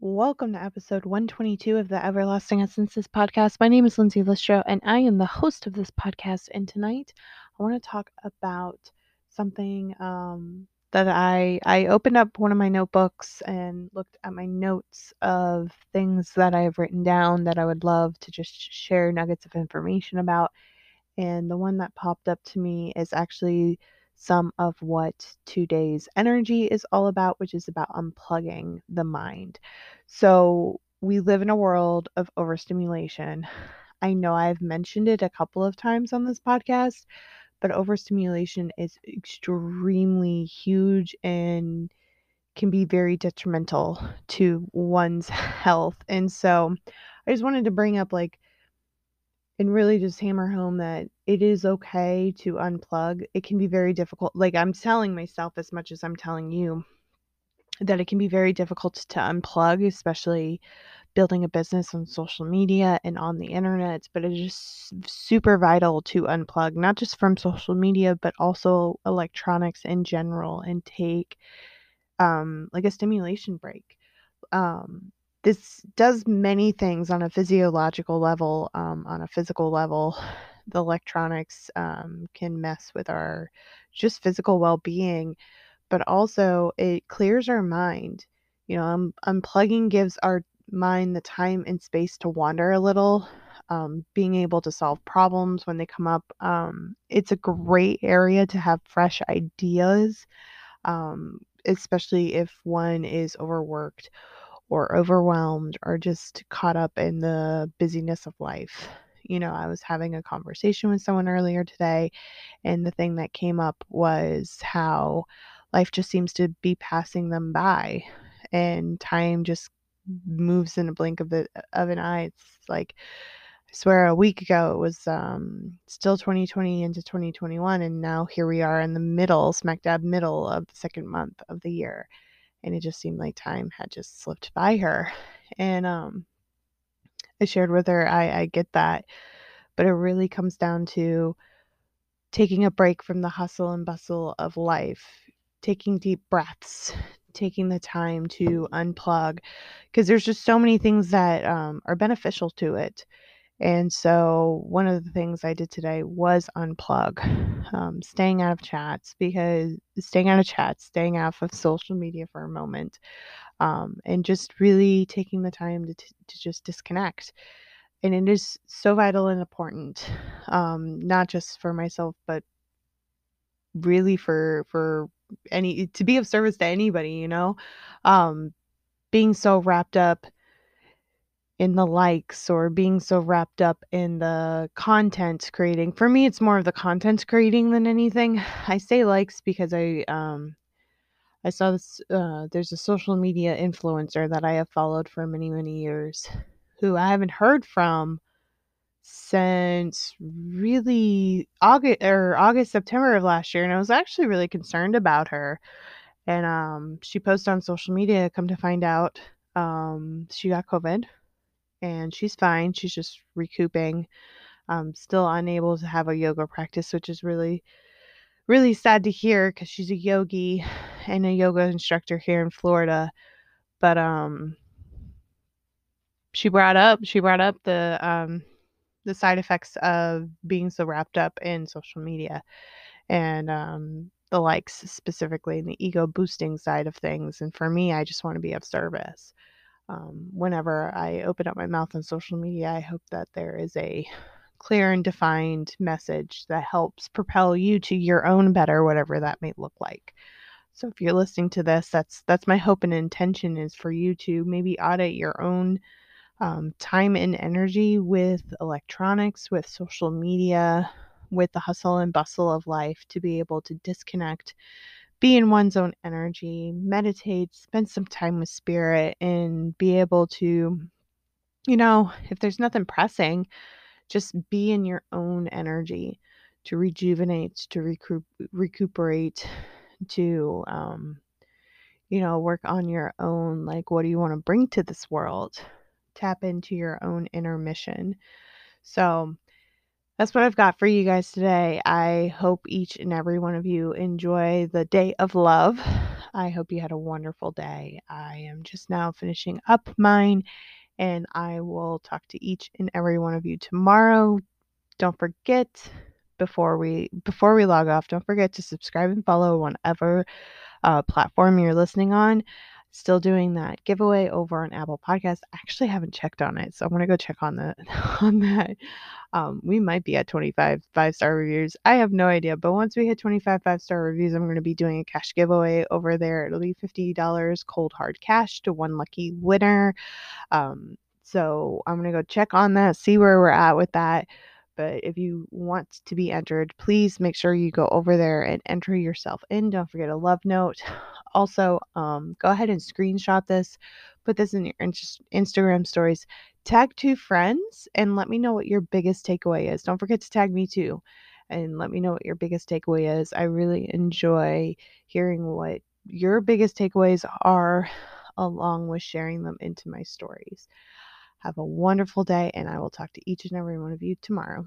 Welcome to episode 122 of the Everlasting Essences podcast. My name is Lindsay Listro, and I am the host of this podcast. And tonight, I want to talk about something um, that I I opened up one of my notebooks and looked at my notes of things that I have written down that I would love to just share nuggets of information about. And the one that popped up to me is actually some of what today's energy is all about, which is about unplugging the mind. So, we live in a world of overstimulation. I know I've mentioned it a couple of times on this podcast, but overstimulation is extremely huge and can be very detrimental to one's health. And so, I just wanted to bring up like and really just hammer home that it is okay to unplug. It can be very difficult. Like I'm telling myself as much as I'm telling you that it can be very difficult to unplug, especially building a business on social media and on the internet. But it is super vital to unplug, not just from social media, but also electronics in general and take um, like a stimulation break. Um, this does many things on a physiological level, um, on a physical level. The electronics um, can mess with our just physical well being, but also it clears our mind. You know, unplugging gives our mind the time and space to wander a little, um, being able to solve problems when they come up. Um, it's a great area to have fresh ideas, um, especially if one is overworked or overwhelmed or just caught up in the busyness of life. You know, I was having a conversation with someone earlier today, and the thing that came up was how life just seems to be passing them by, and time just moves in a blink of the of an eye. It's like I swear a week ago it was um, still 2020 into 2021, and now here we are in the middle, smack dab middle of the second month of the year and it just seemed like time had just slipped by her. And um, I shared with her, I, I get that, but it really comes down to taking a break from the hustle and bustle of life, taking deep breaths, taking the time to unplug, because there's just so many things that um, are beneficial to it. And so, one of the things I did today was unplug, um, staying out of chats because staying out of chats, staying off of social media for a moment, um, and just really taking the time to, to just disconnect. And it is so vital and important, um, not just for myself, but really for for any to be of service to anybody. You know, um, being so wrapped up in the likes or being so wrapped up in the content creating. For me, it's more of the content creating than anything. I say likes because I um I saw this uh there's a social media influencer that I have followed for many many years who I haven't heard from since really August or August September of last year and I was actually really concerned about her. And um she posted on social media come to find out um she got COVID and she's fine. She's just recouping. Um, still unable to have a yoga practice, which is really, really sad to hear because she's a yogi and a yoga instructor here in Florida. But um, she brought up she brought up the um, the side effects of being so wrapped up in social media and um, the likes specifically in the ego boosting side of things. And for me, I just want to be of service um, whenever I open up my mouth on social media, I hope that there is a clear and defined message that helps propel you to your own better, whatever that may look like. So if you're listening to this, that's that's my hope and intention is for you to maybe audit your own um, time and energy with electronics, with social media, with the hustle and bustle of life to be able to disconnect be in one's own energy, meditate, spend some time with spirit, and be able to, you know, if there's nothing pressing, just be in your own energy to rejuvenate, to recoup, recuperate, to, um, you know, work on your own. Like, what do you want to bring to this world? Tap into your own inner mission. So, that's what I've got for you guys today. I hope each and every one of you enjoy the day of love. I hope you had a wonderful day. I am just now finishing up mine, and I will talk to each and every one of you tomorrow. Don't forget before we before we log off, don't forget to subscribe and follow whatever uh, platform you're listening on. Still doing that giveaway over on Apple Podcasts. I actually haven't checked on it, so I'm gonna go check on the on that. Um, we might be at 25 five star reviews. I have no idea, but once we hit 25 five star reviews, I'm to be doing a cash giveaway over there. It'll be $50 cold hard cash to one lucky winner. Um, so I'm to go check on that, see where we're at with that. But if you want to be entered, please make sure you go over there and enter yourself in. Don't forget a love note. Also, um, go ahead and screenshot this, put this in your Instagram stories, tag two friends, and let me know what your biggest takeaway is. Don't forget to tag me too, and let me know what your biggest takeaway is. I really enjoy hearing what your biggest takeaways are, along with sharing them into my stories. Have a wonderful day, and I will talk to each and every one of you tomorrow.